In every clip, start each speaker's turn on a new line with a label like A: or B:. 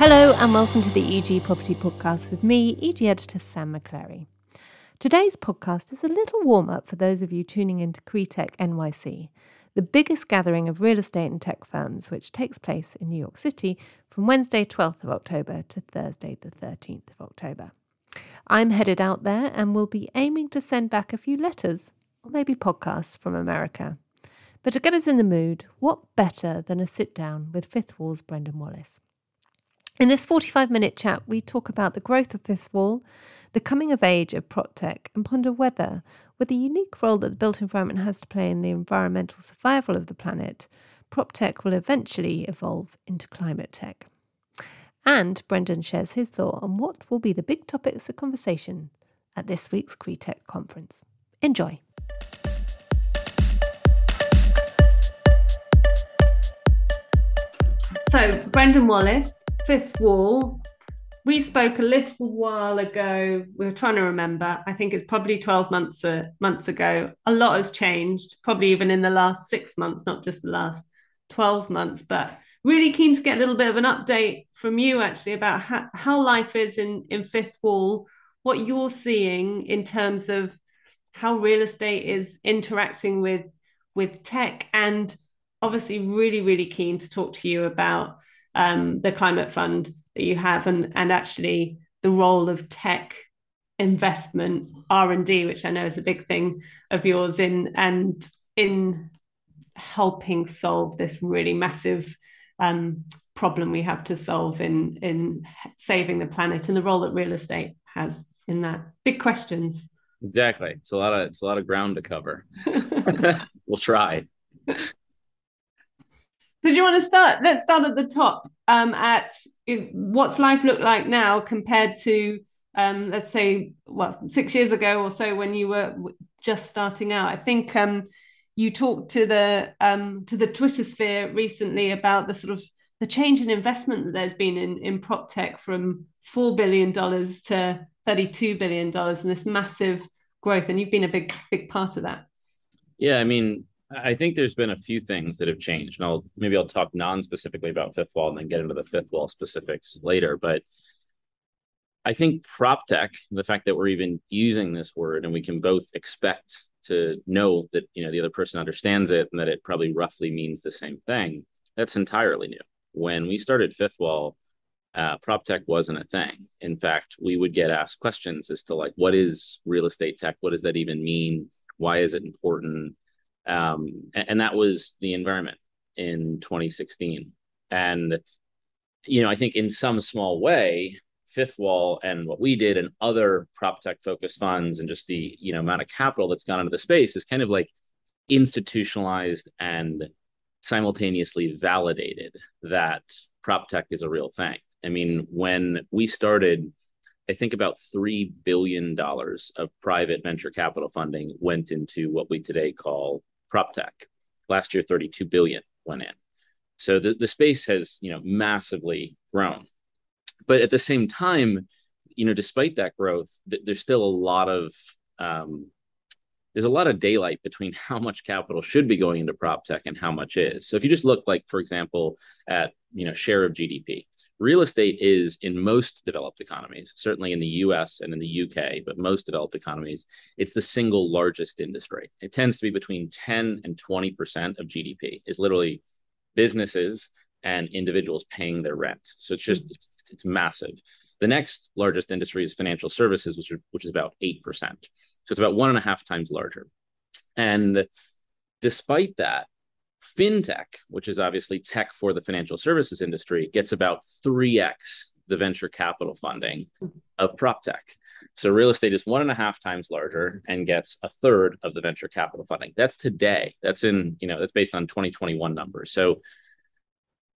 A: Hello, and welcome to the EG Property Podcast with me, EG editor Sam McClary. Today's podcast is a little warm up for those of you tuning into CREtech NYC, the biggest gathering of real estate and tech firms, which takes place in New York City from Wednesday, 12th of October to Thursday, the 13th of October. I'm headed out there and will be aiming to send back a few letters or maybe podcasts from America. But to get us in the mood, what better than a sit down with Fifth Wall's Brendan Wallace? In this 45 minute chat, we talk about the growth of Fifth Wall, the coming of age of PropTech, and ponder whether, with the unique role that the built environment has to play in the environmental survival of the planet, PropTech will eventually evolve into climate tech. And Brendan shares his thought on what will be the big topics of conversation at this week's CREtech conference. Enjoy. So, Brendan Wallace, Fifth Wall. We spoke a little while ago. We were trying to remember. I think it's probably 12 months uh, months ago. A lot has changed, probably even in the last six months, not just the last 12 months. But really keen to get a little bit of an update from you actually about how, how life is in, in Fifth Wall, what you're seeing in terms of how real estate is interacting with with tech and obviously really really keen to talk to you about um, the climate fund that you have and and actually the role of tech investment r&d which i know is a big thing of yours in and in helping solve this really massive um, problem we have to solve in in saving the planet and the role that real estate has in that. Big questions.
B: Exactly. It's a lot of it's a lot of ground to cover. We'll try
A: so do you want to start? Let's start at the top. Um, at what's life look like now compared to, um, let's say, well, six years ago or so when you were just starting out. I think um, you talked to the um, to the Twitter sphere recently about the sort of the change in investment that there's been in in prop tech from four billion dollars to thirty two billion dollars, and this massive growth. And you've been a big big part of that.
B: Yeah, I mean, I think there's been a few things that have changed, and I'll maybe I'll talk non-specifically about Fifth Wall and then get into the Fifth Wall specifics later. But I think prop tech, the fact that we're even using this word and we can both expect to know that you know the other person understands it and that it probably roughly means the same thing, that's entirely new. When we started Fifth Wall, uh, prop tech wasn't a thing. In fact, we would get asked questions as to like, what is real estate tech? What does that even mean? Why is it important? Um, and that was the environment in 2016 and you know i think in some small way fifth wall and what we did and other prop tech focused funds and just the you know amount of capital that's gone into the space is kind of like institutionalized and simultaneously validated that prop tech is a real thing. I mean when we started I think about $3 billion of private venture capital funding went into what we today call prop tech. Last year, 32 billion went in. So the, the space has, you know, massively grown. But at the same time, you know, despite that growth, th- there's still a lot of um, there's a lot of daylight between how much capital should be going into prop tech and how much is. So if you just look like, for example, at you know share of GDP, real estate is in most developed economies, certainly in the US and in the UK, but most developed economies, it's the single largest industry. It tends to be between 10 and 20% of GDP, is literally businesses and individuals paying their rent. So it's just, hmm. it's, it's massive. The next largest industry is financial services, which, are, which is about 8%. So it's about one and a half times larger. And despite that, fintech, which is obviously tech for the financial services industry, gets about 3x the venture capital funding of prop tech. So real estate is one and a half times larger and gets a third of the venture capital funding. That's today. That's in, you know, that's based on 2021 numbers. So,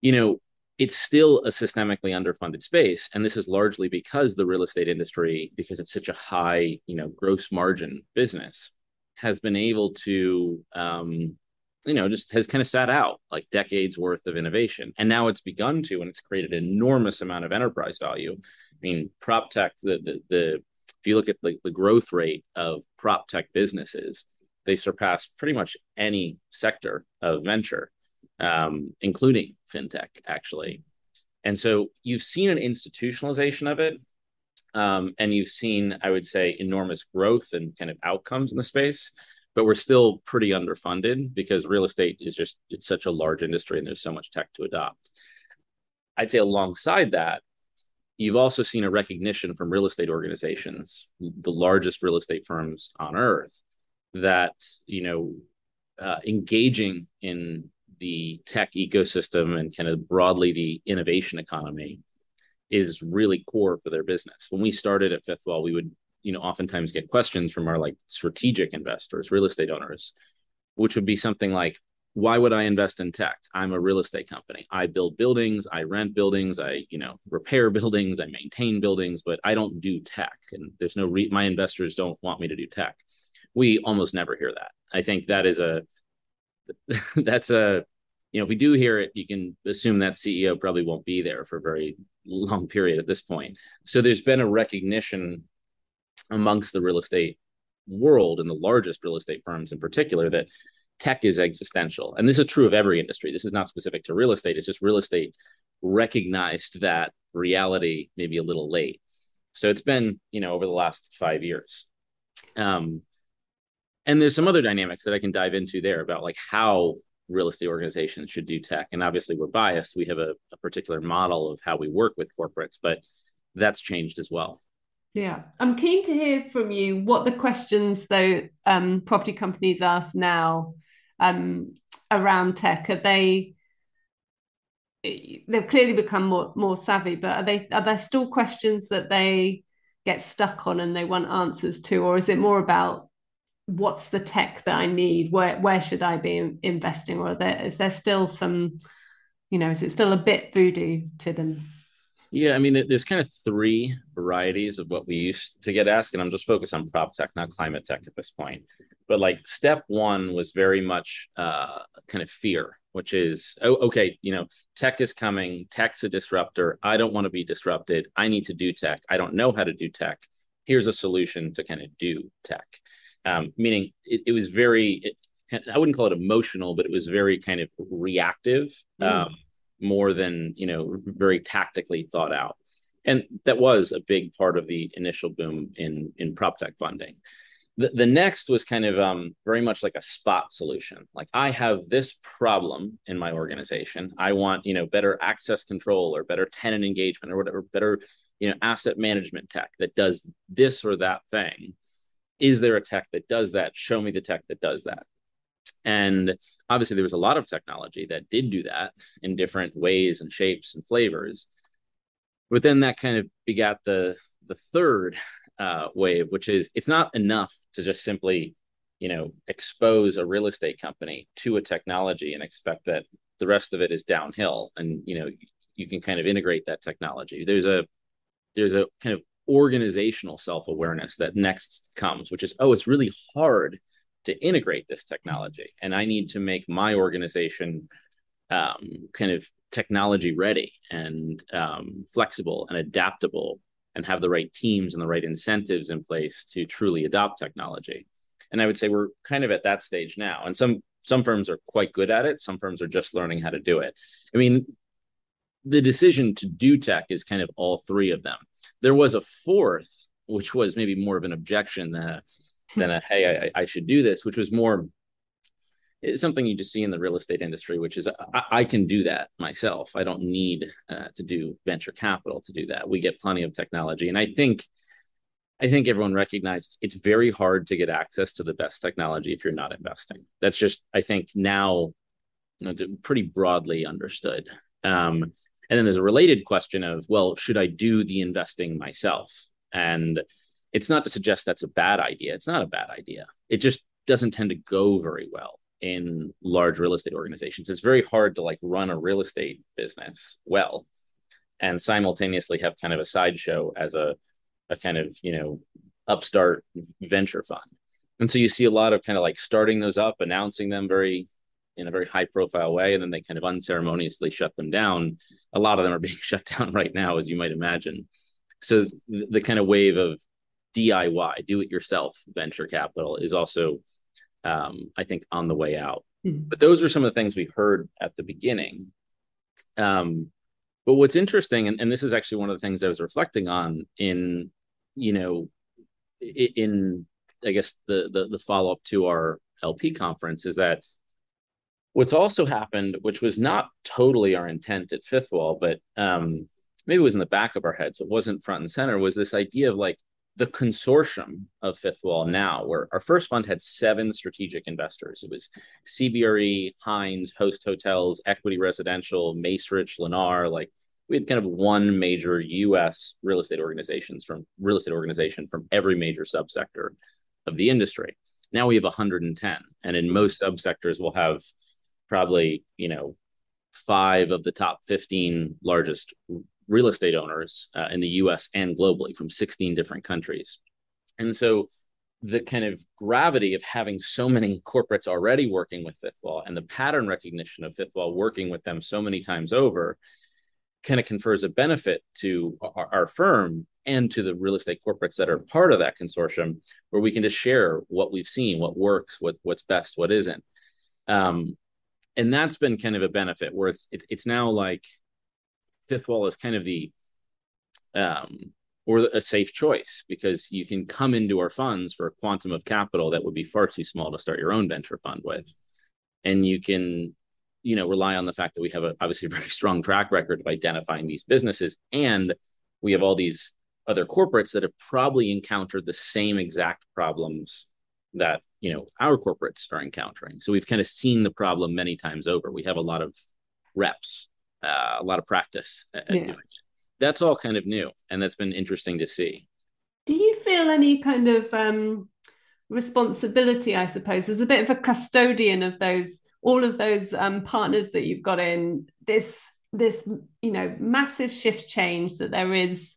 B: you know, it's still a systemically underfunded space. And this is largely because the real estate industry, because it's such a high, you know, gross margin business, has been able to um, you know just has kind of sat out like decades worth of innovation. And now it's begun to and it's created an enormous amount of enterprise value. I mean prop tech the the, the if you look at the, the growth rate of prop tech businesses they surpass pretty much any sector of venture um, including fintech actually. And so you've seen an institutionalization of it. Um, and you've seen, I would say, enormous growth and kind of outcomes in the space, but we're still pretty underfunded because real estate is just it's such a large industry and there's so much tech to adopt. I'd say alongside that, you've also seen a recognition from real estate organizations, the largest real estate firms on earth, that you know uh, engaging in the tech ecosystem and kind of broadly the innovation economy is really core for their business. When we started at Fifth Wall, we would you know oftentimes get questions from our like strategic investors, real estate owners, which would be something like, why would I invest in tech? I'm a real estate company. I build buildings, I rent buildings, I, you know, repair buildings, I maintain buildings, but I don't do tech. And there's no re- my investors don't want me to do tech. We almost never hear that. I think that is a that's a you know, if we do hear it, you can assume that CEO probably won't be there for a very long period at this point. So there's been a recognition amongst the real estate world and the largest real estate firms in particular that tech is existential. And this is true of every industry. This is not specific to real estate. It's just real estate recognized that reality maybe a little late. So it's been, you know, over the last five years. Um, and there's some other dynamics that I can dive into there about like how real estate organizations should do tech. And obviously we're biased. We have a, a particular model of how we work with corporates, but that's changed as well.
A: Yeah, I'm keen to hear from you what the questions though um, property companies ask now um, around tech? Are they they've clearly become more more savvy, but are they are there still questions that they get stuck on and they want answers to, or is it more about what's the tech that I need? Where where should I be investing? Or there, is there still some, you know, is it still a bit voodoo to them?
B: Yeah, I mean, there's kind of three varieties of what we used to get asked, and I'm just focused on prop tech, not climate tech at this point. But like step one was very much uh, kind of fear, which is, oh, okay, you know, tech is coming, tech's a disruptor. I don't want to be disrupted. I need to do tech. I don't know how to do tech. Here's a solution to kind of do tech. Um, meaning it, it was very, it, I wouldn't call it emotional, but it was very kind of reactive. Mm. Um, more than you know very tactically thought out. And that was a big part of the initial boom in in prop tech funding. The, the next was kind of um, very much like a spot solution. Like i have this problem in my organization. I want you know better access control or better tenant engagement or whatever better you know asset management tech that does this or that thing. Is there a tech that does that? Show me the tech that does that. And obviously, there was a lot of technology that did do that in different ways and shapes and flavors. But then that kind of begat the the third uh, wave, which is it's not enough to just simply, you know, expose a real estate company to a technology and expect that the rest of it is downhill, and you know, you can kind of integrate that technology. There's a there's a kind of organizational self awareness that next comes, which is oh, it's really hard to integrate this technology. And i need to make my organization um, kind of technology ready and um, flexible and adaptable and have the right teams and the right incentives in place to truly adopt technology. And i would say we're kind of at that stage now. And some some firms are quite good at it. Some firms are just learning how to do it. I mean the decision to do tech is kind of all three of them. There was a fourth which was maybe more of an objection that than a hey I, I should do this which was more it's something you just see in the real estate industry which is i, I can do that myself. I don't need uh, to do venture capital to do that. We get plenty of technology. And i think i think everyone recognizes it's very hard to get access to the best technology if you're not investing. That's just i think now you know, pretty broadly understood. Um, and then there's a related question of well should i do the investing myself? And it's not to suggest that's a bad idea. It's not a bad idea. It just doesn't tend to go very well in large real estate organizations. It's very hard to like run a real estate business well and simultaneously have kind of a sideshow as a a kind of, you know, upstart venture fund. And so you see a lot of kind of like starting those up, announcing them very in a very high profile way, and then they kind of unceremoniously shut them down. A lot of them are being shut down right now, as you might imagine. So the kind of wave of DIY, do it yourself venture capital is also, um, I think, on the way out. Mm-hmm. But those are some of the things we heard at the beginning. Um, but what's interesting, and, and this is actually one of the things I was reflecting on in, you know, in I guess the the, the follow up to our LP conference is that what's also happened, which was not totally our intent at Fifth Wall, but um, maybe it was in the back of our heads, so it wasn't front and center, was this idea of like the consortium of Fifth Wall now, where our first fund had seven strategic investors. It was CBRE, Hines, Host Hotels, Equity Residential, Macerich, Lennar. Like we had kind of one major U.S. real estate organizations from real estate organization from every major subsector of the industry. Now we have 110, and in most subsectors, we'll have probably you know five of the top 15 largest real estate owners uh, in the US and globally from 16 different countries. And so the kind of gravity of having so many corporates already working with Fifth Wall and the pattern recognition of Fifth Wall working with them so many times over kind of confers a benefit to our, our, firm and to the real estate corporates that are part of that consortium where we can just share what we've seen what works what what's best what isn't um, and that's been kind of a benefit where it's it's, it's now like fifth wall is kind of the um, or a safe choice because you can come into our funds for a quantum of capital that would be far too small to start your own venture fund with. And you can you know rely on the fact that we have a obviously a very strong track record of identifying these businesses. And we have all these other corporates that have probably encountered the same exact problems that you know our corporates are encountering. So we've kind of seen the problem many times over. We have a lot of reps uh, a lot of practice at yeah. doing it. That's all kind of new, and that's been interesting to see.
A: Do you feel any kind of um, responsibility? I suppose as a bit of a custodian of those, all of those um, partners that you've got in this this you know massive shift change that there is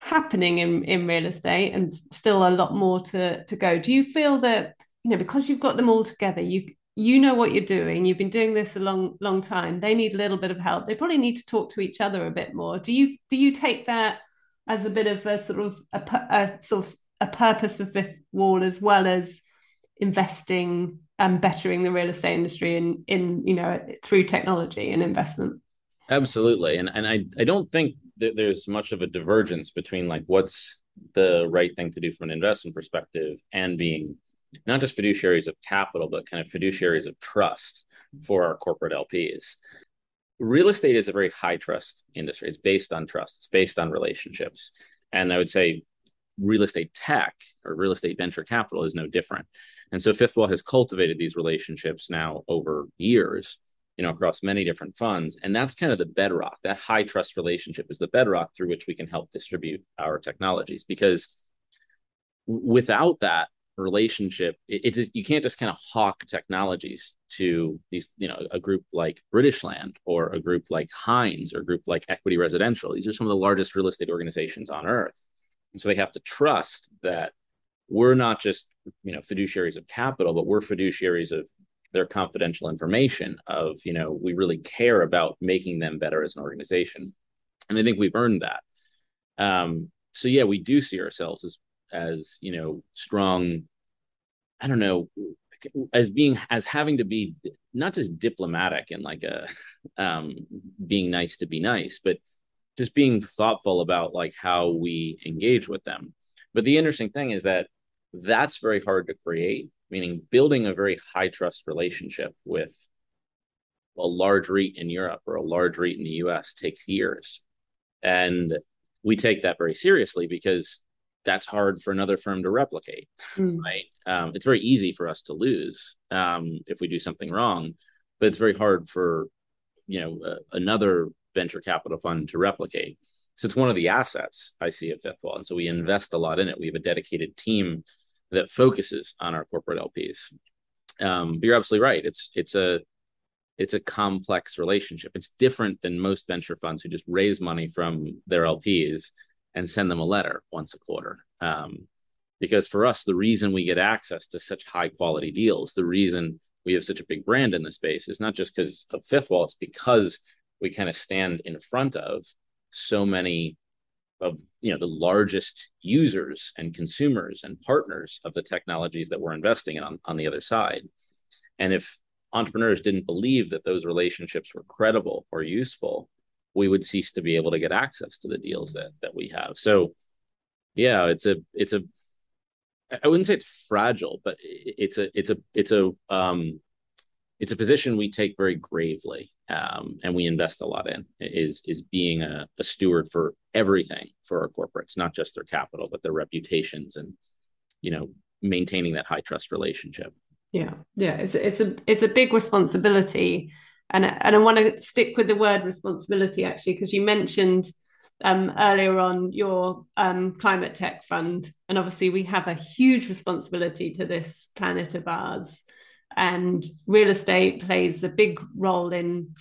A: happening in in real estate and still a lot more to to go do you feel that you know because you've got them all together you you know what you're doing you've been doing this a long long time they need a little bit of help they probably need to talk to each other a bit more. Do you do you take that as a bit of a sort of a, a sort of a purpose for fifth wall as well as investing and bettering the real estate industry in in you know through technology and investment?
B: Absolutely and and i i don't think that there's much of a divergence between like what's the right thing to do from an investment perspective and being not just fiduciaries of capital, but kind of fiduciaries of trust for our corporate LPs. Real estate is a very high trust industry. It's based on trust, it's based on relationships. And I would say real estate tech or real estate venture capital is no different. And so Fifth Wall has cultivated these relationships now over years, you know, across many different funds. And that's kind of the bedrock. That high trust relationship is the bedrock through which we can help distribute our technologies. Because without that, relationship it, it's just, you can't just kind of hawk technologies to these you know a group like british land or a group like hines or a group like equity residential. These are some of the largest real estate organizations on earth. And so they have to trust that we're not just you know fiduciaries of capital but we're fiduciaries of their confidential information of you know we really care about making them better as an organization. And i think we've earned that. Um, so yeah we do see ourselves as as you know strong i don't know as being as having to be not just diplomatic and like a um being nice to be nice but just being thoughtful about like how we engage with them but the interesting thing is that that's very hard to create meaning building a very high trust relationship with a large REIT in Europe or a large REIT in the US takes years. And we take that very seriously because that's hard for another firm to replicate, mm. right? Um, it's very easy for us to lose um, if we do something wrong, but it's very hard for you know uh, another venture capital fund to replicate. So it's one of the assets I see at Fifth Wall, and so we invest a lot in it. We have a dedicated team that focuses on our corporate LPs. Um, but you're absolutely right. It's it's a it's a complex relationship. It's different than most venture funds who just raise money from their LPs and send them a letter once a quarter. Um, because for us, the reason we get access to such high quality deals, the reason we have such a big brand in the space is not just because of Fifth Wall, it's because we kind of stand in front of so many of you know the largest users and consumers and partners of the technologies that we're investing in on, on the other side. And if entrepreneurs didn't believe that those relationships were credible or useful, we would cease to be able to get access to the deals that that we have. So yeah, it's a it's a I wouldn't say it's fragile, but it's a it's a it's a um it's a position we take very gravely um, and we invest a lot in is is being a, a, steward for everything for our corporates not just their capital but their reputations and you know maintaining that high trust relationship.
A: Yeah. Yeah. It's, it's a it's a big responsibility and and i want to stick with the word responsibility actually because you mentioned um, earlier on your um, climate tech fund and obviously we have a huge responsibility to this planet of ours. And real estate plays a big role in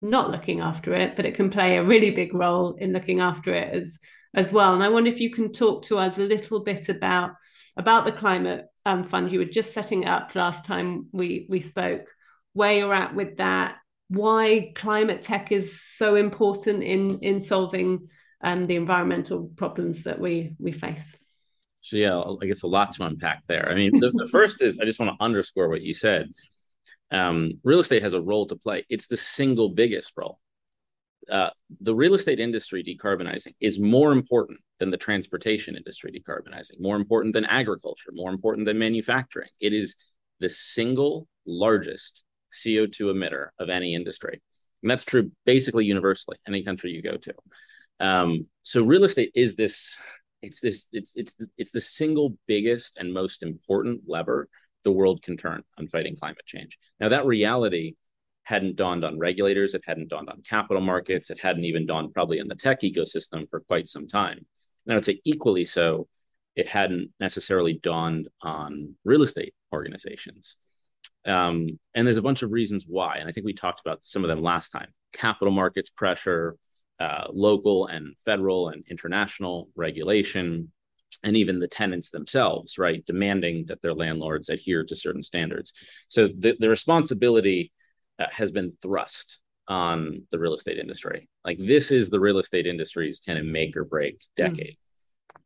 A: not looking after it but it can play a really big role in looking after it as as well. And i wonder if you can talk to us a little bit about about the climate um, fund. You were just setting up last time we we spoke where you're at with that why climate tech is so important in in solving um, the environmental problems that we we face
B: so yeah, I guess a lot to unpack there. I mean, the, the first is I just want to underscore what you said. Um, real estate has a role to play. It's the single biggest role. Uh, the real estate industry decarbonizing is more important than the transportation industry decarbonizing, more important than agriculture, more important than manufacturing. It is the single largest CO2 emitter of any industry. And that's true basically universally, any country you go to. Um, so real estate is this it's this it's it's the, it's the single biggest and most important lever the world can turn on fighting climate change. Now that reality hadn't dawned on regulators, it hadn't dawned on capital markets, it hadn't even dawned probably in the tech ecosystem for quite some time. And I would say equally so, it hadn't necessarily dawned on real estate organizations. Um, and there's a bunch of reasons why. And I think we talked about some of them last time capital markets pressure, uh, local and federal and international regulation, and even the tenants themselves, right, demanding that their landlords adhere to certain standards. So the, the responsibility uh, has been thrust on the real estate industry. Like this is the real estate industry's kind of make or break hmm. decade.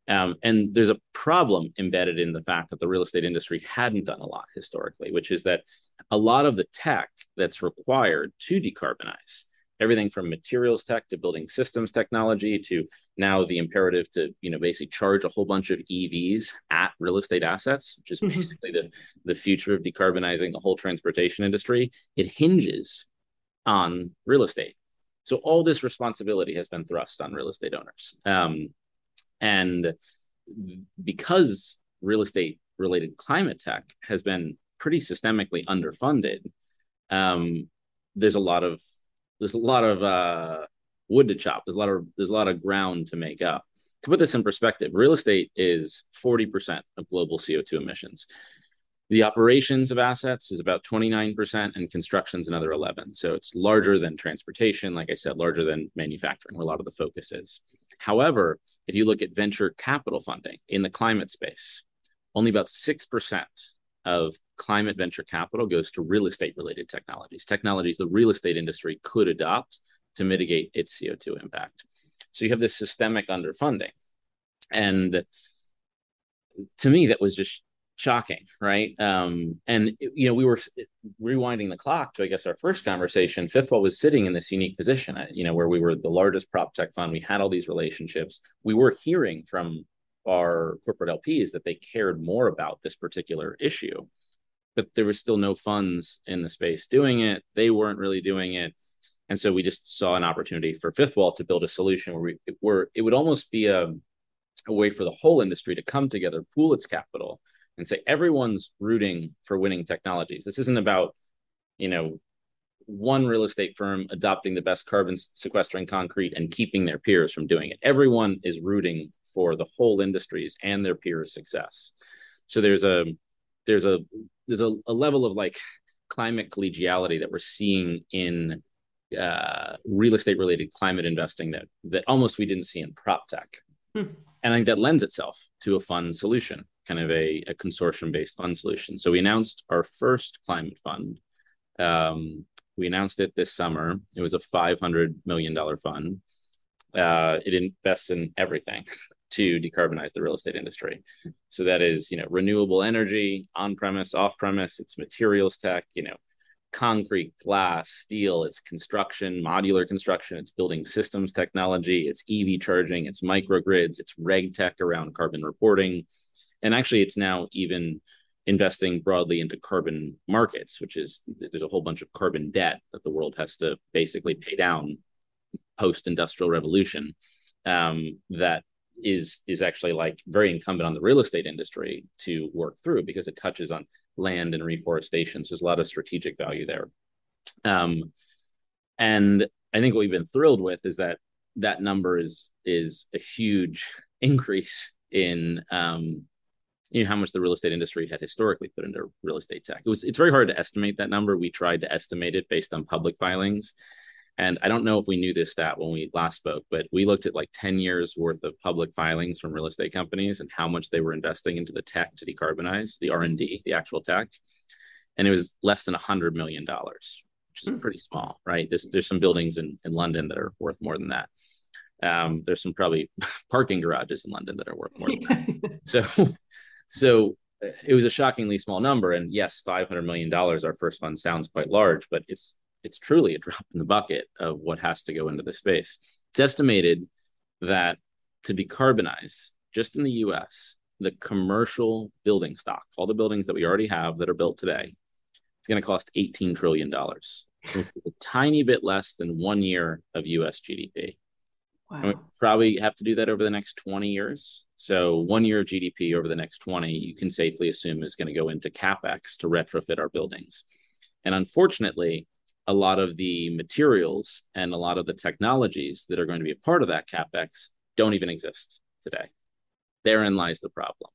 B: Um, and there's a problem embedded in the fact that the real estate industry hadn't done a lot historically, which is that a lot of the tech that's required to decarbonize everything from materials tech to building systems technology to now the imperative to you know basically charge a whole bunch of evs at real estate assets which is mm-hmm. basically the, the future of decarbonizing the whole transportation industry it hinges on real estate so all this responsibility has been thrust on real estate owners um, and because real estate related climate tech has been pretty systemically underfunded um, there's a lot of there's a lot of uh, wood to chop. There's a lot of there's a lot of ground to make up. To put this in perspective, real estate is 40% of global CO2 emissions. The operations of assets is about 29%, and construction's another 11. So it's larger than transportation, like I said, larger than manufacturing, where a lot of the focus is. However, if you look at venture capital funding in the climate space, only about 6% of climate venture capital goes to real estate related technologies, technologies the real estate industry could adopt to mitigate its CO2 impact. So you have this systemic underfunding. And to me, that was just shocking, right? Um, and you know, we were rewinding the clock to, I guess, our first conversation. Fifth Wall was sitting in this unique position, you know, where we were the largest prop tech fund. We had all these relationships. We were hearing from our corporate LPs that they cared more about this particular issue. But there was still no funds in the space doing it. They weren't really doing it. And so we just saw an opportunity for Fifth Wall to build a solution where we where it would almost be a, a way for the whole industry to come together, pool its capital, and say everyone's rooting for winning technologies. This isn't about, you know, one real estate firm adopting the best carbon sequestering concrete and keeping their peers from doing it. Everyone is rooting for the whole industries and their peers' success. So there's a there's a there's a, a level of like climate collegiality that we're seeing in uh, real estate related climate investing that that almost we didn't see in prop tech. Hmm. And I think that lends itself to a fun solution, kind of a, a consortium based fund solution. So we announced our first climate fund. Um, we announced it this summer. It was a $500 million fund. Uh, it invests in everything to decarbonize the real estate industry. So that is, you know, renewable energy, on premise, off premise, it's materials tech, you know, concrete, glass, steel, it's construction, modular construction, it's building systems technology, it's EV charging, it's microgrids, it's reg tech around carbon reporting. And actually, it's now even investing broadly into carbon markets, which is there's a whole bunch of carbon debt that the world has to basically pay down post industrial revolution um, that is is actually like very incumbent on the real estate industry to work through because it touches on land and reforestation. So there's a lot of strategic value there. Um, and I think what we've been thrilled with is that that number is is a huge increase in um, you know how much the real estate industry had historically put into real estate tech. It was it's very hard to estimate that number. We tried to estimate it based on public filings. And I don't know if we knew this stat when we last spoke, but we looked at like 10 years worth of public filings from real estate companies and how much they were investing into the tech to decarbonize, the R&D, the actual tech. And it was less than $100 million, which is hmm. pretty small, right? There's, there's some buildings in, in London that are worth more than that. Um, there's some probably parking garages in London that are worth more than that. So, so uh, it was a shockingly small number. And yes, $500 million, our first fund sounds quite large, but it's it's truly a drop in the bucket of what has to go into the space. It's estimated that to decarbonize just in the US, the commercial building stock, all the buildings that we already have that are built today, it's going to cost $18 trillion, a tiny bit less than one year of US GDP. Wow. And we probably have to do that over the next 20 years. So, one year of GDP over the next 20, you can safely assume is going to go into CapEx to retrofit our buildings. And unfortunately, a lot of the materials and a lot of the technologies that are going to be a part of that capex don't even exist today. Therein lies the problem.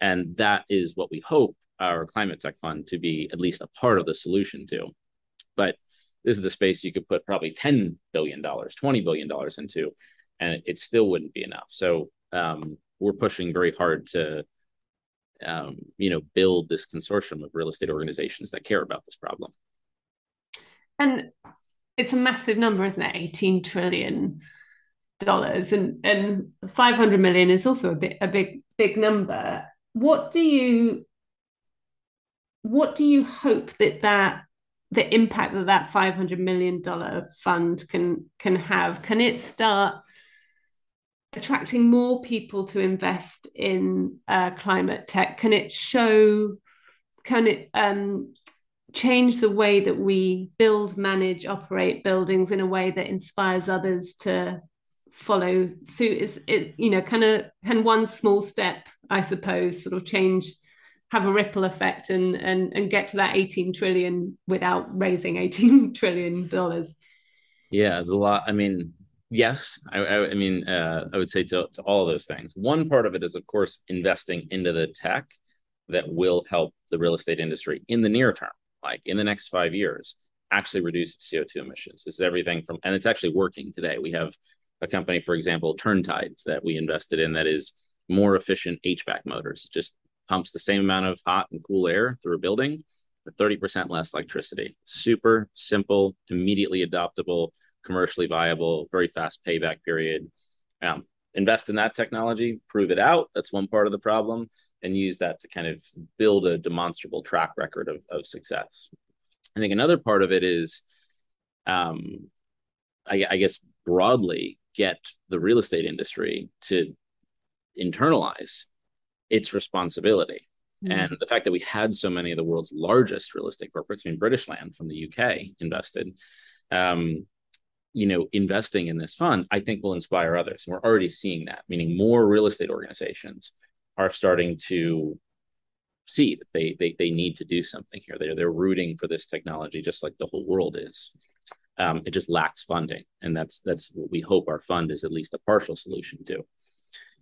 B: And that is what we hope our climate tech fund to be at least a part of the solution to. But this is the space you could put probably $10 billion, $20 billion into, and it still wouldn't be enough. So um, we're pushing very hard to, um, you know, build this consortium of real estate organizations that care about this problem.
A: And it's a massive number, isn't it? 18 trillion dollars and and 500 million is also a bit a big big number. What do you what do you hope that that the impact that that 500 million dollar fund can can have can it start attracting more people to invest in uh, climate tech can it show can it um, change the way that we build, manage, operate buildings in a way that inspires others to follow suit? Is it, you know, kind of can one small step, I suppose, sort of change, have a ripple effect and and and get to that 18 trillion without raising 18 trillion dollars?
B: Yeah, it's a lot. I mean, yes i, I, I mean uh, i would say to, to all of those things one part of it is of course investing into the tech that will help the real estate industry in the near term like in the next five years actually reduce CO2 emissions. This is everything from, and it's actually working today. We have a company, for example, Turntide, that we invested in that is more efficient HVAC motors. Just pumps the same amount of hot and cool air through a building with 30% less electricity. Super simple, immediately adoptable, commercially viable, very fast payback period. Um, invest in that technology, prove it out. That's one part of the problem and use that to kind of build a demonstrable track record of, of success. I think another part of it is, um, I, I guess, broadly get the real estate industry to internalize its responsibility. Mm-hmm. And the fact that we had so many of the world's largest real estate corporates, I mean, British Land from the UK invested, um, you know, investing in this fund, I think will inspire others. And we're already seeing that, meaning more real estate organizations are starting to see that they they they need to do something here. They're they're rooting for this technology just like the whole world is. Um, it just lacks funding, and that's that's what we hope our fund is at least a partial solution to.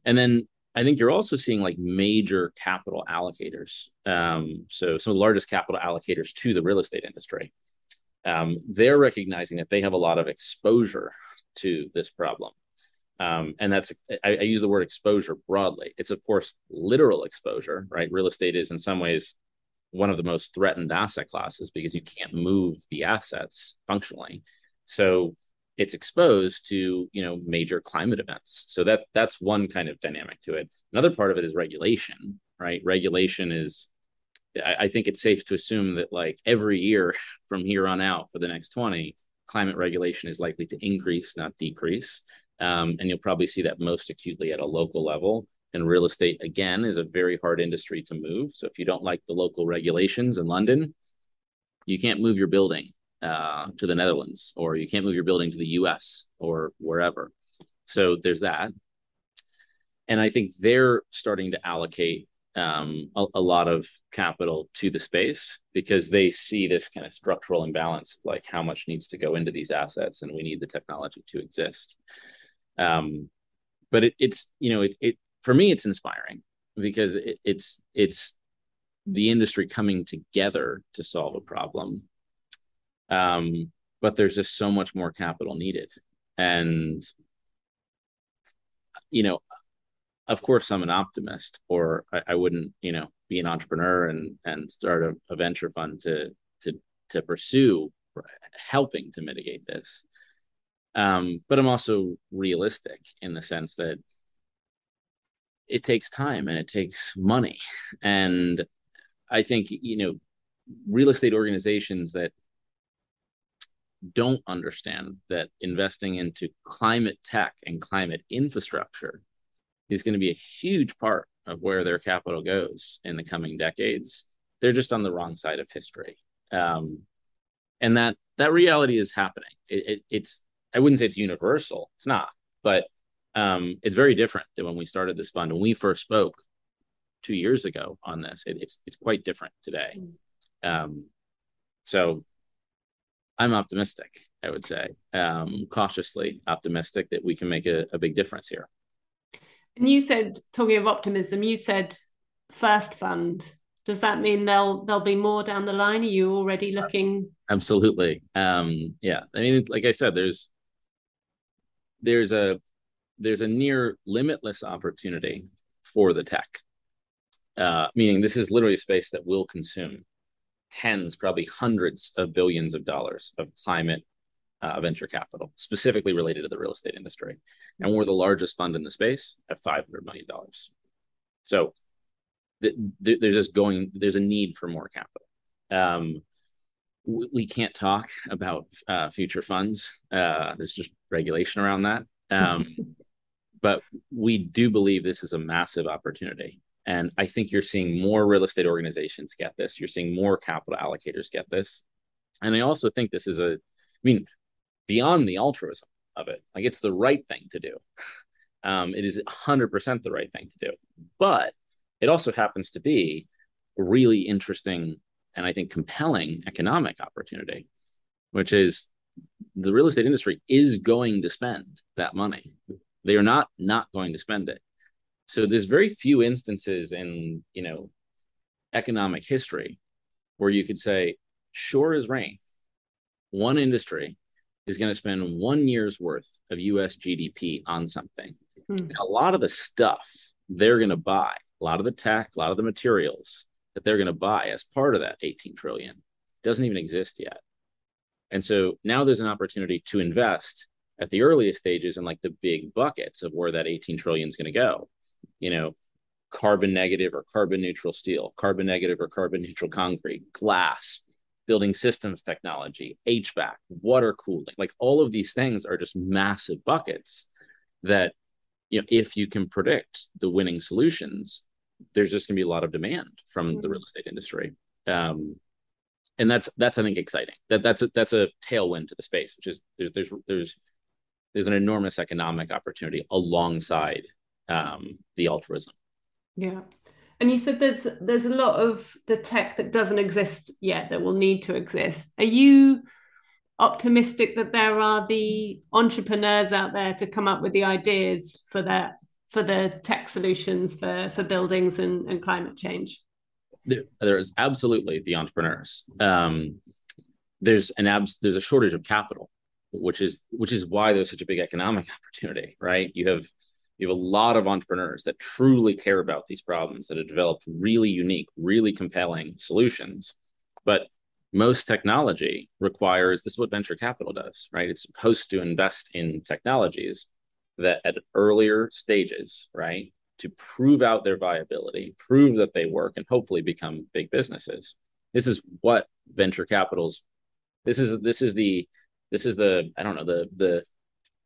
B: And then I think you're also seeing like major capital allocators. Um, so some of the largest capital allocators to the real estate industry. Um, they're recognizing that they have a lot of exposure to this problem. Um, and that's I, I, use the word exposure broadly. It's of course literal exposure, right? Real estate is in some ways one of the most threatened asset classes because you can't move the assets functionally. So it's exposed to you know major climate events. So that that's one kind of dynamic to it. Another part of it is regulation, right? Regulation is I, I think it's safe to assume that like every year from here on out for the next 20, climate regulation is likely to increase, not decrease. Um, and you'll probably see that most acutely at a local level. And real estate, again, is a very hard industry to move. So if you don't like the local regulations in London, you can't move your building uh, to the Netherlands, or you can't move your building to the US or wherever. So there's that. And I think they're starting to allocate um, a, a, lot of capital to the space because they see this kind of structural imbalance, like how much needs to go into these assets, and we need the technology to exist. Um, but it, it's you know it, it for me it's inspiring because it, it's it's the industry coming together to solve a problem. Um, but there's just so much more capital needed, and you know of course I'm an optimist, or I, I, wouldn't, you know, be an entrepreneur and and start a, a venture fund to to to pursue helping to mitigate this. Um, but I'm also realistic in the sense that it takes time and it takes money, and I think you know, real estate organizations that don't understand that investing into climate tech and climate infrastructure is going to be a huge part of where their capital goes in the coming decades. They're just on the wrong side of history, um, and that that reality is happening. It, it, it's I wouldn't say it's universal. It's not, but um, it's very different than when we started this fund. When we first spoke two years ago on this, it, it's it's quite different today. Um, so I'm optimistic. I would say um, cautiously optimistic that we can make a, a big difference here.
A: And you said, talking of optimism, you said first fund. Does that mean there'll there'll be more down the line? Are you already looking?
B: Absolutely. Um, yeah. I mean, like I said, there's there's a there's a near limitless opportunity for the tech. Uh, meaning this is literally a space that will consume tens, probably hundreds of billions of dollars of climate uh, venture capital, specifically related to the real estate industry. And we're the largest fund in the space at $500 million. So th- th- there's just going, there's a need for more capital. Um, we, we can't talk about uh, future funds. Uh, there's just regulation around that. Um, but we do believe this is a massive opportunity. And I think you're seeing more real estate organizations get this. You're seeing more capital allocators get this. And I also think this is a, I mean, beyond the altruism of it. Like it's the right thing to do. Um, it is 100% the right thing to do. But it also happens to be a really interesting and I think compelling economic opportunity, which is the real estate industry is going to spend that money. They are not not going to spend it. So there's very few instances in, you know, economic history where you could say, sure as rain, one industry is going to spend one year's worth of US GDP on something. Hmm. a lot of the stuff they're going to buy, a lot of the tech, a lot of the materials that they're going to buy as part of that 18 trillion doesn't even exist yet. And so now there's an opportunity to invest at the earliest stages in like the big buckets of where that 18 trillion is going to go. You know, carbon negative or carbon neutral steel, carbon negative or carbon neutral concrete, glass, building systems technology, HVAC, water cooling, like all of these things are just massive buckets that, you know, if you can predict the winning solutions, there's just going to be a lot of demand from mm-hmm. the real estate industry. Um, and that's that's I think exciting. That that's a, that's a tailwind to the space, which is there's there's there's there's an enormous economic opportunity alongside um, the altruism.
A: Yeah, and you said there's there's a lot of the tech that doesn't exist yet that will need to exist. Are you optimistic that there are the entrepreneurs out there to come up with the ideas for that for the tech solutions for for buildings and, and climate change?
B: There, there is absolutely the entrepreneurs. Um, there's an abs there's a shortage of capital, which is which is why there's such a big economic opportunity, right? You have you have a lot of entrepreneurs that truly care about these problems that have developed really unique, really compelling solutions. But most technology requires this is what venture capital does, right? It's supposed to invest in technologies that at earlier stages, right, to prove out their viability, prove that they work, and hopefully become big businesses. This is what venture capitals. This is this is the this is the I don't know the the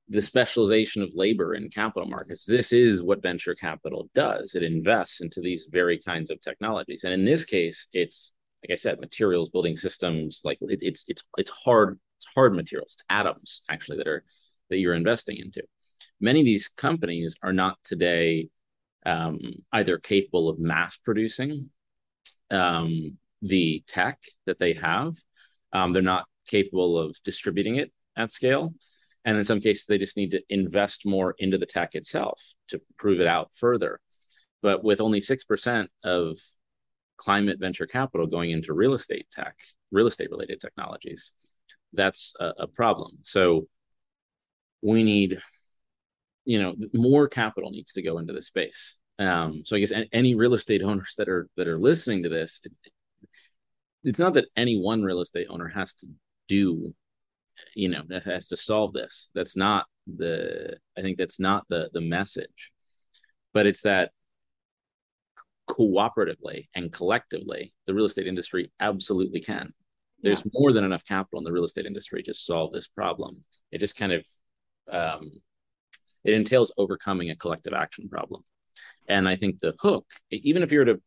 B: the specialization of labor in capital markets. This is what venture capital does. It invests into these very kinds of technologies, and in this case, it's like I said, materials, building systems. Like it, it's it's it's hard it's hard materials, it's atoms actually that are that you're investing into. Many of these companies are not today um, either capable of mass producing um, the tech that they have. Um, they're not capable of distributing it at scale. And in some cases, they just need to invest more into the tech itself to prove it out further. But with only 6% of climate venture capital going into real estate tech, real estate related technologies, that's a, a problem. So we need, you know, more capital needs to go into the space. Um, so I guess any real estate owners that are that are listening to this, it, it's not that any one real estate owner has to do you know that has to solve this. That's not the i think that's not the the message. But it's that cooperatively and collectively the real estate industry absolutely can. There's yeah. more than enough capital in the real estate industry to solve this problem. It just kind of um, it entails overcoming a collective action problem. And i think the hook even if you're to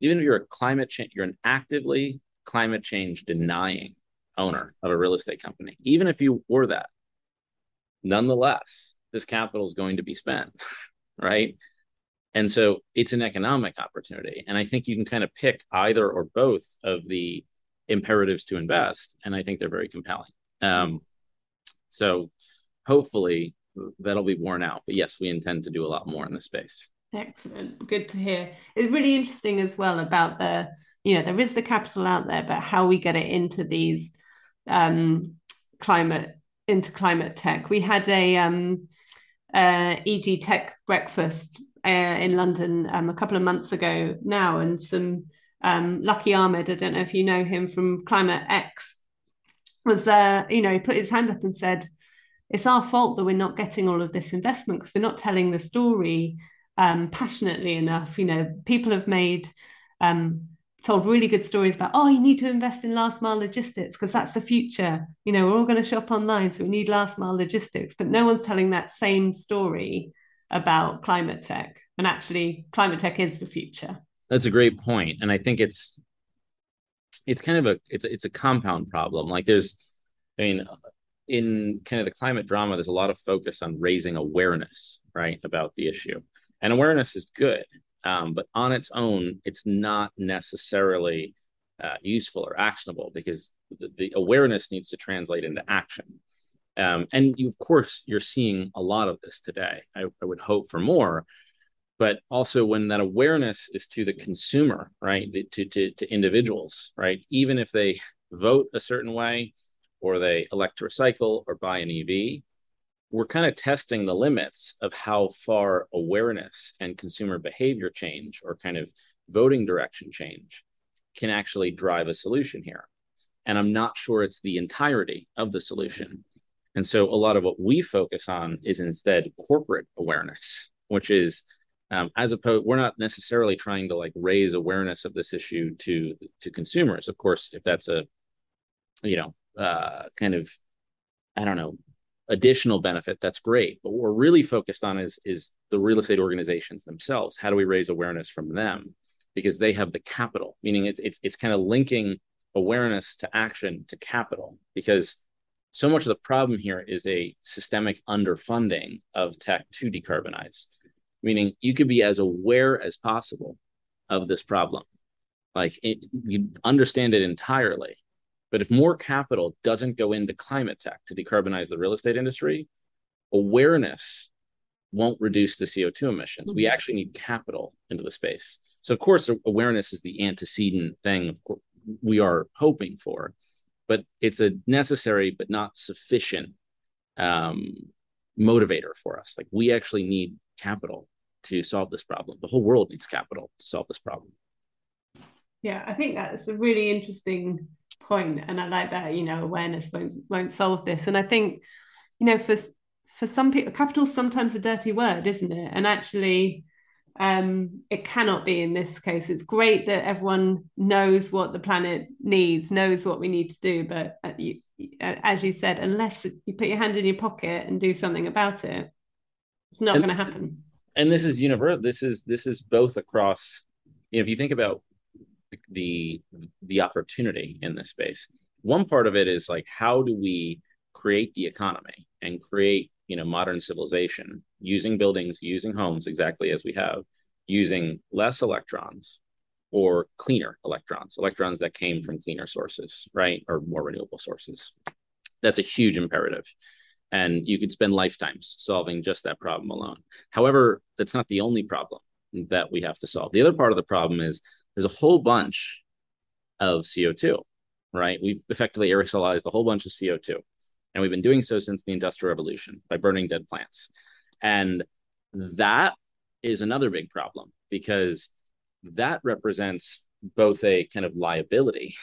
B: even if you're a climate change you're an actively climate change denying owner of a real estate company, even if you were that, nonetheless, this capital is going to be spent, right? And so it's an economic opportunity. And I think you can kind of pick either or both of the imperatives to invest. And I think they're very compelling. Um, so hopefully that'll be worn out. But yes, we intend to do a lot more in the space.
A: Excellent. Good to hear. It's really interesting as well about the, you know, there is the capital out there, but how we get it into these um, climate into climate tech. We had a um, uh, EG Tech breakfast uh, in London um, a couple of months ago now, and some um, Lukky Ahmed. I don't know if you know him from Climate X. Was uh, you know he put his hand up and said, "It's our fault that we're not getting all of this investment because we're not telling the story um, passionately enough." You know, people have made um, told really good stories about oh you need to invest in last mile logistics because that's the future. You know we're all going to shop online so we need last mile logistics. But no one's telling that same story about climate tech and actually climate tech is the future.
B: That's a great point and i think it's it's kind of a it's it's a compound problem. Like there's i mean in kind of the climate drama there's a lot of focus on raising awareness right about the issue. And awareness is good um, but on its own, it's not necessarily uh, useful or actionable because the, the, awareness needs to translate into action. Um, and you, of course, you're seeing a lot of this today. I, I would hope for more, but also when that awareness is to the consumer, right, the, to, to, to individuals, right, even if they vote a certain way or they elect to recycle or buy an EV, we're kind of testing the limits of how far awareness and consumer behavior change or kind of voting direction change can actually drive a solution here. And I'm not sure it's the entirety of the solution. And so a lot of what we focus on is instead corporate awareness, which is um, as opposed we're not necessarily trying to like raise awareness of this issue to to consumers. Of course, if that's a you know uh, kind of I don't know additional benefit, that's great. But what we're really focused on is is the real estate organizations themselves. How do we raise awareness from them? Because they have the capital, meaning it's it's it's kind of linking awareness to action to capital. Because so much of the problem here is a systemic underfunding of tech to decarbonize. Meaning you could be as aware as possible of this problem. Like it, you understand it entirely, but if more capital doesn't go into climate tech to decarbonize the real estate industry, awareness won't reduce the CO2 emissions. We mm-hmm. actually need capital into the space. So, of course, awareness is the antecedent thing we are hoping for, but it's a necessary but not sufficient um, motivator for us. Like, we actually need capital to solve this problem. The whole world needs capital to solve this problem.
A: Yeah, I think that's a really interesting point and i like that you know awareness won't won't solve this and i think you know for for some people capital's sometimes a dirty word isn't it and actually Um, it cannot be in this case. It's great that everyone knows what the planet needs, knows what we need to do, but uh, uh, as you said, unless you put your hand in your pocket and do something about it, it's not going to happen.
B: And this is universal. This is this is both across. You know, if you think about the the opportunity in this space, one part of it is like how do we create the economy and create you know modern civilization using buildings, using homes exactly as we have, using less electrons or cleaner electrons, electrons that came from cleaner sources, right, or more renewable sources. That's a huge imperative and you could spend lifetimes solving just that problem alone. However, that's not the only problem that we have to solve. The other part of the problem is there's a whole bunch of CO2, right? We've effectively aerosolized a whole bunch of CO2, and we've been doing so since the Industrial Revolution by burning dead plants. And that is another big problem because that represents both a kind of liability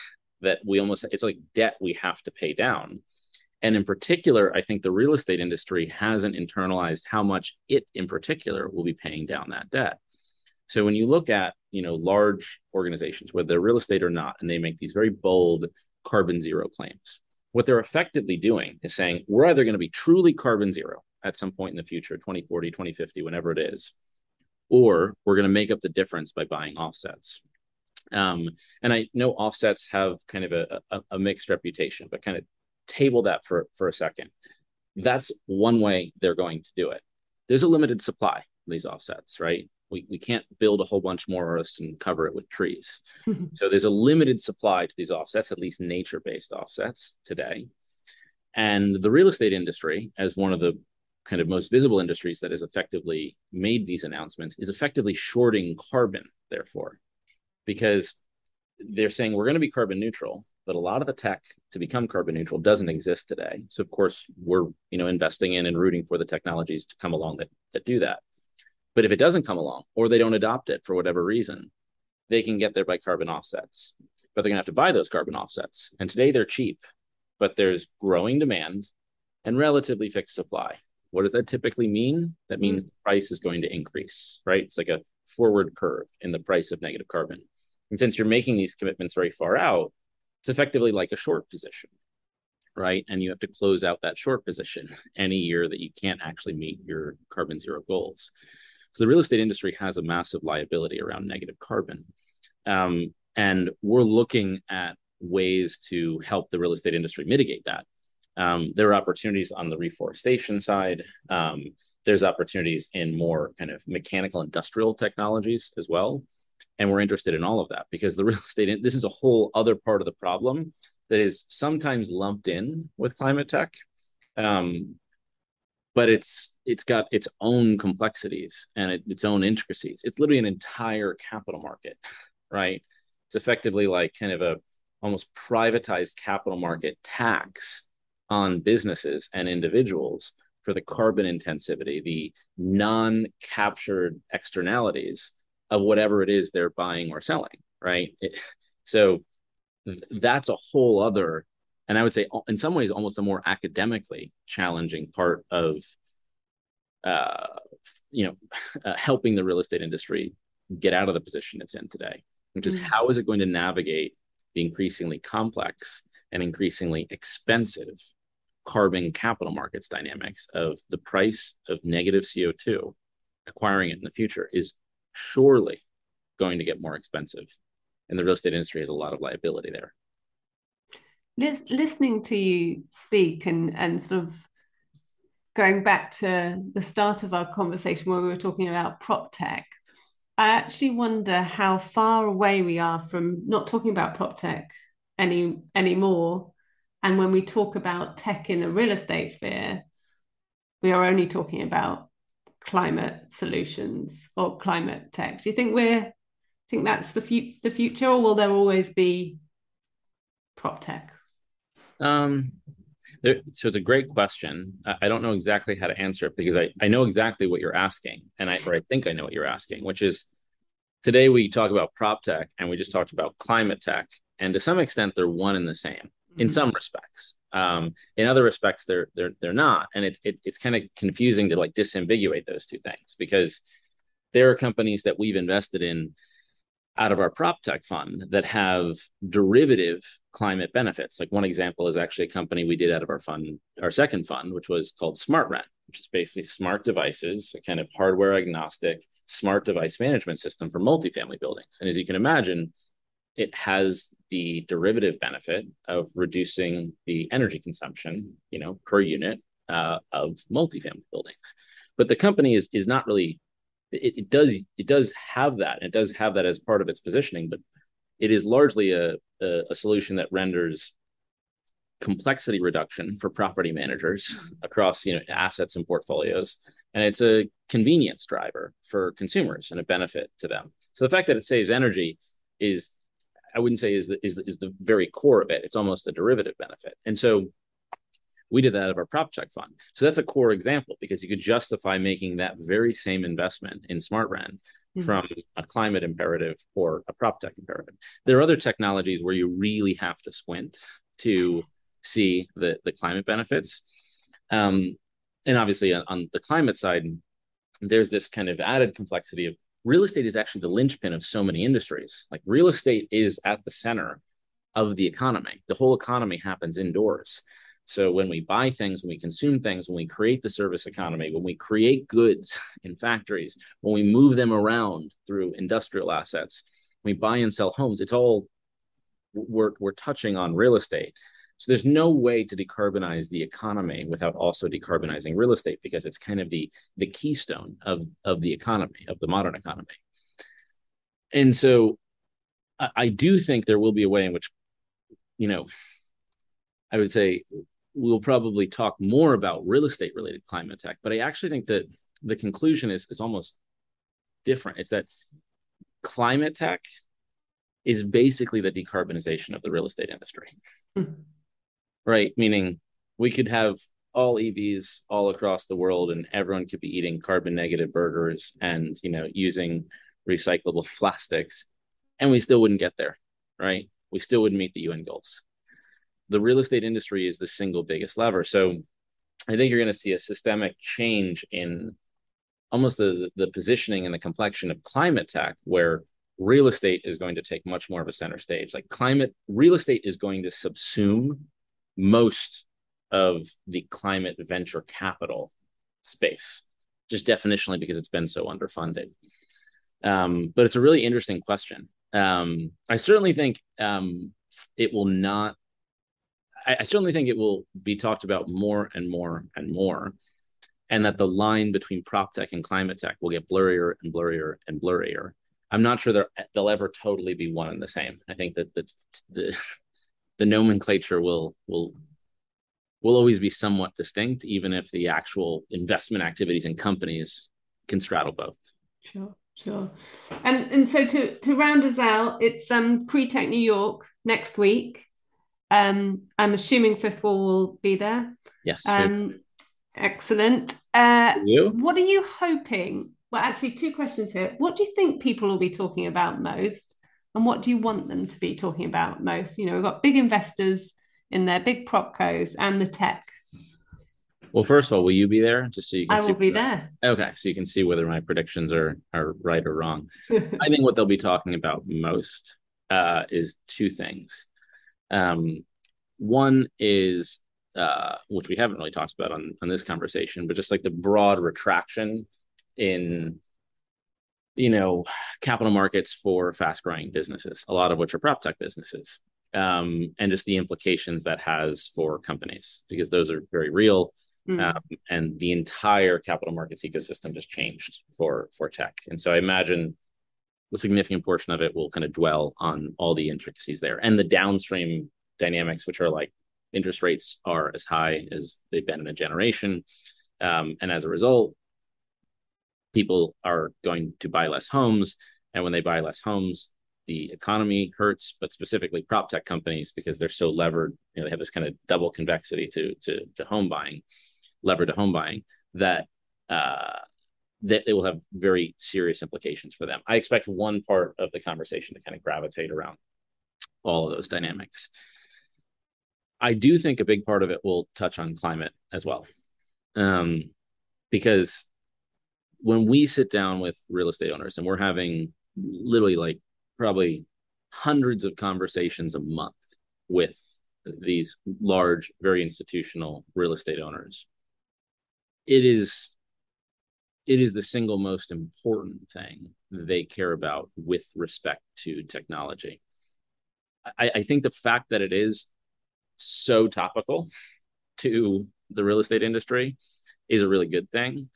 B: that we almost it's like debt we have to pay down and in particular, I think the real estate industry hasn't internalized how much it in particular will be paying down that debt. So when you look at, you know, large organizations, whether they're real estate or not, and they make these very bold carbon zero claims, what they're effectively doing is saying we're either going to be truly carbon zero at some point in the future, 2040, 2050, whenever it is, or we're going to make up the difference by buying offsets. Um, and I know offsets have kind of a, a, a, mixed reputation, but kind of table that for, for a second. That's one way they're going to do it. There's a limited supply of these offsets, right? We, we can't build a whole bunch more of us and cover it with trees. so there's a limited supply to these offsets, at least nature based offsets today. And the real estate industry, as one of the kind of most visible industries that has effectively made these announcements, is effectively shorting carbon, therefore, because they're saying we're going to be carbon neutral, but a lot of the tech to become carbon neutral doesn't exist today. So of course we're you know investing in and rooting for the technologies to come along that that do that. But if it doesn't come along or they don't adopt it for whatever reason, they can get there by carbon offsets. But they're gonna have to buy those carbon offsets. And today they're cheap, but there's growing demand and relatively fixed supply. What does that typically mean? That means mm-hmm. the price is going to increase, right? It's like a forward curve in the price of negative carbon. And since you're making these commitments very far out, it's effectively like a short position, right? And you have to close out that short position any year that you can't actually meet your carbon zero goals. So the real estate industry has a massive liability around negative carbon. Um, and we're looking at ways to help the real estate industry mitigate that. Um, there are opportunities on the reforestation side. Um, there's opportunities in more kind of mechanical industrial technologies as well and we're interested in all of that because the real estate this is a whole other part of the problem that is sometimes lumped in with climate tech um, but it's it's got its own complexities and it, its own intricacies it's literally an entire capital market right it's effectively like kind of a almost privatized capital market tax on businesses and individuals for the carbon intensivity the non-captured externalities of whatever it is they're buying or selling, right? It, so that's a whole other, and I would say in some ways almost a more academically challenging part of, uh, you know, uh, helping the real estate industry get out of the position it's in today, which is mm-hmm. how is it going to navigate the increasingly complex and increasingly expensive carbon capital markets dynamics of the price of negative CO2 acquiring it in the future is surely going to get more expensive. And the real estate industry has a lot of liability there.
A: Listening to you speak and, and sort of going back to the start of our conversation where we were talking about prop tech, I actually wonder how far away we are from not talking about prop tech any anymore. And when we talk about tech in the real estate sphere, we are only talking about climate solutions or climate tech? Do you think we're think that's the fu- the future, or will there always be prop tech?
B: Um, there, so it's a great question. I, don't know exactly how to answer it because I, I know exactly what you're asking, and I or I think I know what you're asking, which is today we talk about prop tech and we just talked about climate tech, and to some extent they're one and the same in mm-hmm. some respects. Um, in other respects, they're they're they're not, and it's it, it's kind of confusing to like disambiguate those two things because there are companies that we've invested in out of our prop tech fund that have derivative climate benefits. Like one example is actually a company we did out of our fund, our second fund, which was called SmartRent, which is basically smart devices, a kind of hardware agnostic smart device management system for multifamily buildings. And as you can imagine, it has the derivative benefit of reducing the energy consumption, you know, per unit uh, of multifamily buildings. But the company is is not really it, it does it does have that it does have that as part of its positioning but it is largely a, a, a solution that renders complexity reduction for property managers across you know assets and portfolios. And it's a convenience driver for consumers and a benefit to them. So the fact that it saves energy is i wouldn't say is the, is, is the very core of it. It's almost a derivative benefit. And so we did that out of our prop tech fund. So that's a core example because you could justify making that very same investment in SmartRent mm-hmm. from a climate imperative or a prop tech imperative. There are other technologies where you really have to squint to see the, the climate benefits. Um, and obviously on, on the climate side, there's this kind of added complexity of real estate is actually the linchpin of so many industries. Like real estate is at the center of the economy. The whole economy happens indoors. So when we buy things, when we consume things, when we create the service economy, when we create goods in factories, when we move them around through industrial assets, we buy and sell homes, it's all we're we're touching on real estate. So there's no way to decarbonize the economy without also decarbonizing real estate because it's kind of the the keystone of of the economy of the modern economy. And so I, I do think there will be a way in which, you know, I would say we'll probably talk more about real estate related climate tech, but I actually think that the conclusion is is almost different. It's that climate tech is basically the decarbonization of the real estate industry. Mm-hmm. Right? Meaning we could have all EVs all across the world and everyone could be eating carbon negative burgers and you know using recyclable plastics and we still wouldn't get there, right? We still wouldn't meet the UN goals the real estate industry is the single biggest lever. So I think you're going to see a systemic change in almost the the positioning and the complexion of climate tech, where real estate is going to take much more of a center stage. Like climate, real estate is going to subsume most of the climate venture capital space, just definitionally because it's been so underfunded. Um, but it's a really interesting question. Um, I certainly think um, it will not I, I certainly think it will be talked about more and more and more, and that the line between prop tech and climate tech will get blurrier and blurrier and blurrier. I'm not sure they'll ever totally be one and the same. I think that the the, the nomenclature will will will always be somewhat distinct, even if the actual investment activities and companies can straddle both.
A: Sure, sure. And and so to to round us out, it's um CRE Tech New York next week. Um, I'm assuming Fifth Wall will be there.
B: Yes.
A: Um, excellent. Uh, you? What are you hoping? Well, actually, two questions here. What do you think people will be talking about most? And what do you want them to be talking about most? You know, we've got big investors in there, big prop propcos, and the tech.
B: Well, first of all, will you be there? Just so you can
A: I will be there.
B: Okay, so you can see whether my predictions are are right or wrong. I think what they'll be talking about most uh, is two things. Um, one is uh, which we haven't really talked about on, on this conversation, but just like the broad retraction in you know capital markets for fast growing businesses, a lot of which are prop tech businesses, um, and just the implications that has for companies because those are very real. Mm-hmm. Um, and the entire capital markets ecosystem just changed for for tech, and so I imagine the significant portion of it will kind of dwell on all the intricacies there and the downstream dynamics, which are like interest rates are as high as they've been in a generation. Um, and as a result, people are going to buy less homes. And when they buy less homes, the economy hurts, but specifically prop tech companies because they're so levered, you know, they have this kind of double convexity to to, to home buying, levered to home buying, that uh, that it will have very serious implications for them. I expect one part of the conversation to kind of gravitate around all of those dynamics. I do think a big part of it will touch on climate as well, um, because when we sit down with real estate owners and we're having literally like probably hundreds of conversations a month with these large, very institutional real estate owners, it is it is the single most important thing they care about with respect to technology. I, I think the fact that it is so topical to the real estate industry is a really good thing.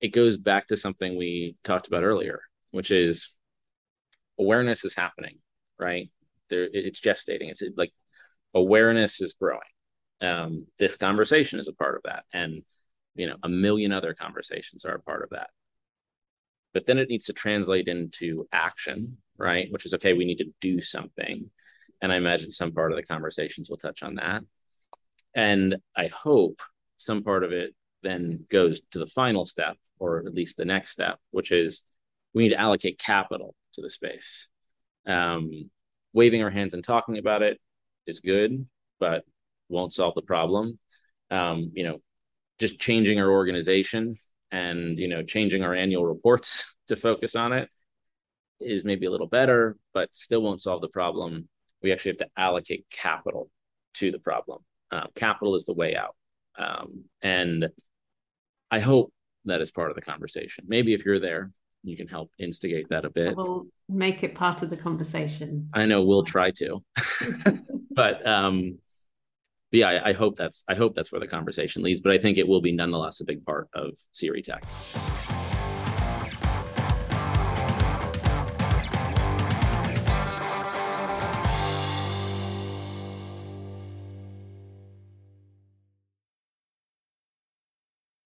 B: It goes back to something we talked about earlier, which is awareness is happening, right? There, it's gestating. It's like awareness is growing. Um, this conversation is a part of that, and you know, a million other conversations are a part of that. But then it needs to translate into action, right? Which is okay. We need to do something, and I imagine some part of the conversations will touch on that. And I hope some part of it then goes to the final step, or at least the next step, which is we need to allocate capital to the space. Um, waving our hands and talking about it is good, but won't solve the problem. Um, you know, just changing our organization and you know changing our annual reports to focus on it is maybe a little better, but still won't solve the problem. We actually have to allocate capital to the problem. Uh, capital is the way out, um, and I hope that is part of the conversation. Maybe if you're there, you can help instigate that a bit.
A: We'll make it part of the conversation.
B: I know we'll try to, but um, but yeah, I, I, hope that's I hope that's where the conversation leads. But I think it will be nonetheless a big part of CRE Tech.